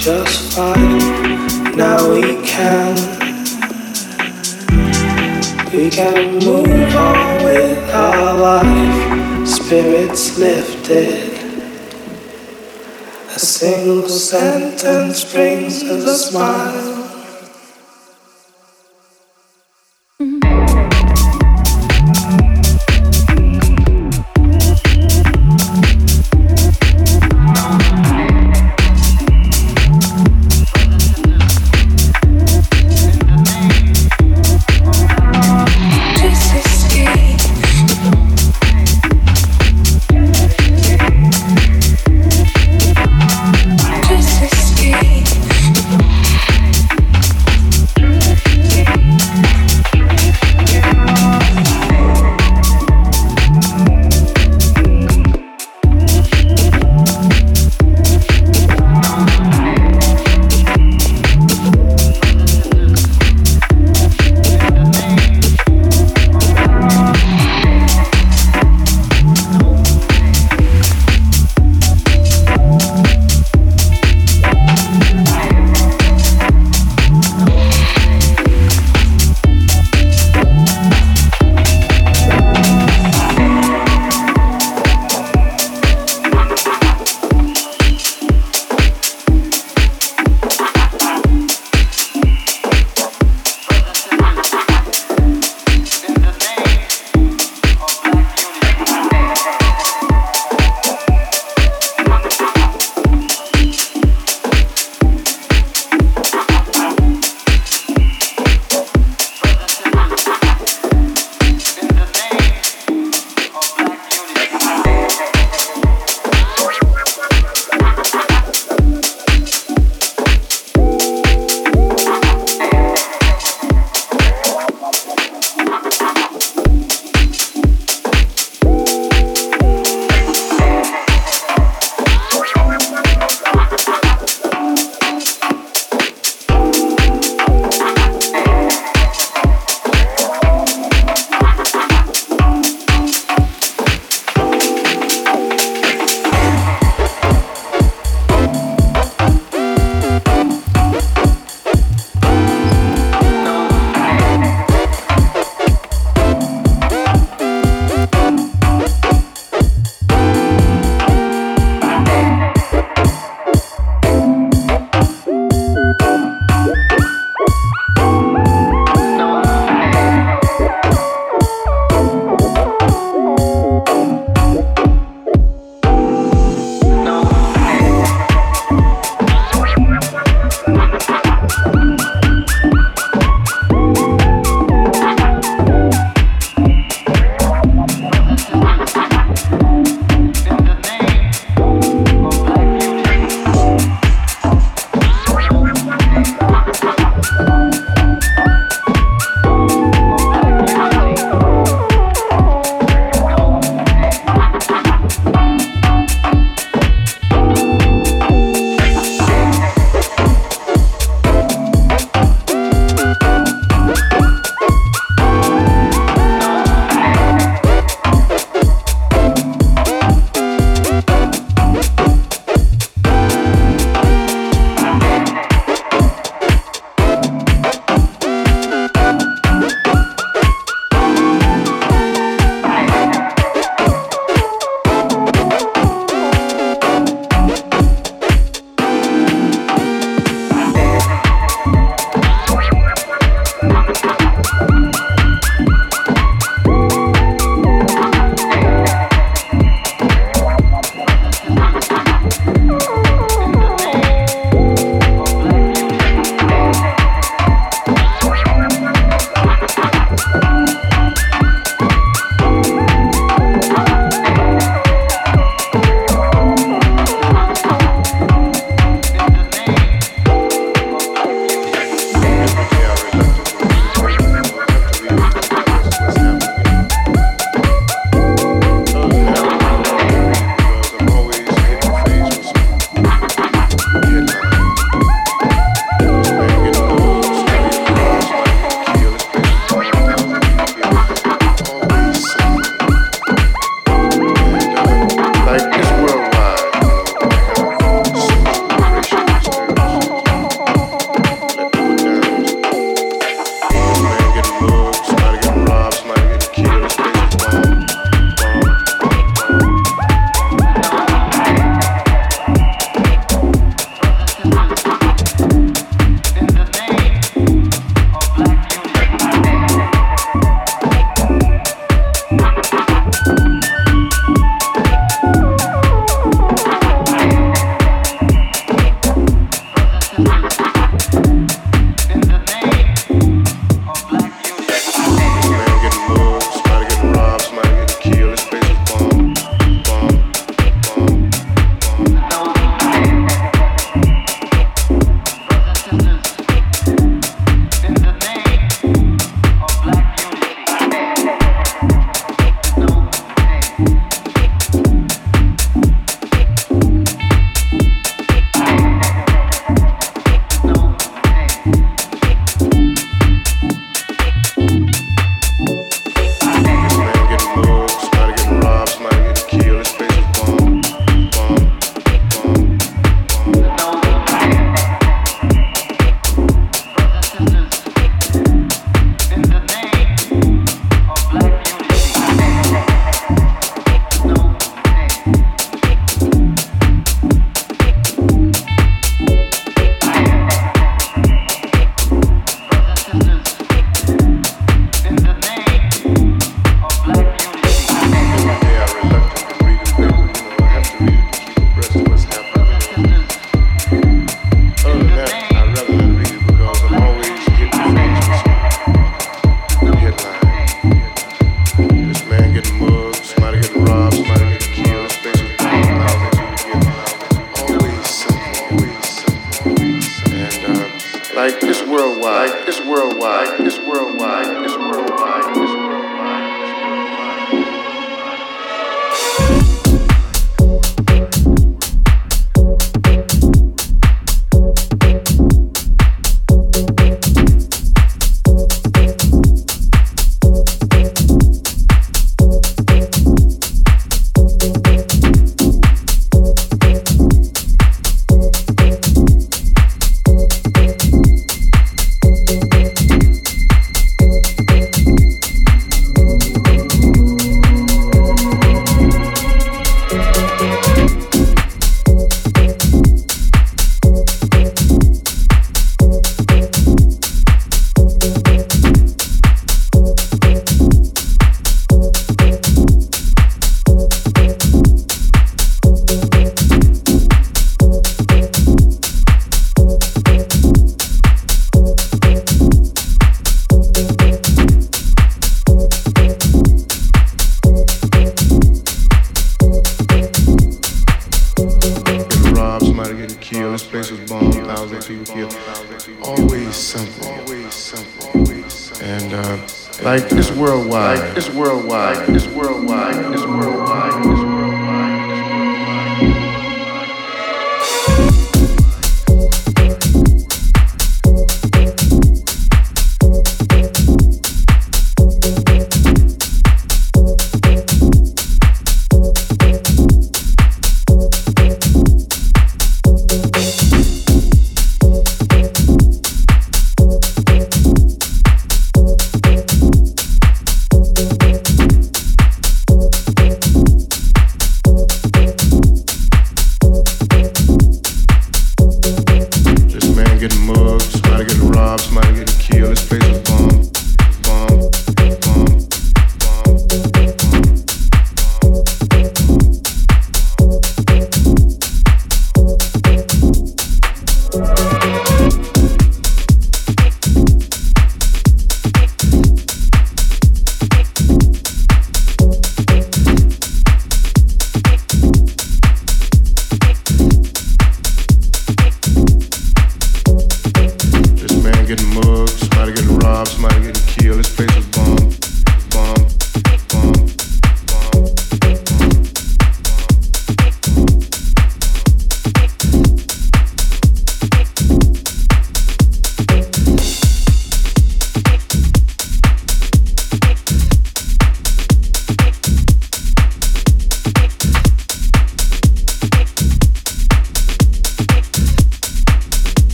just fine. Now we can, we can move on with our life. Spirits lifted. A single sentence brings us a smile.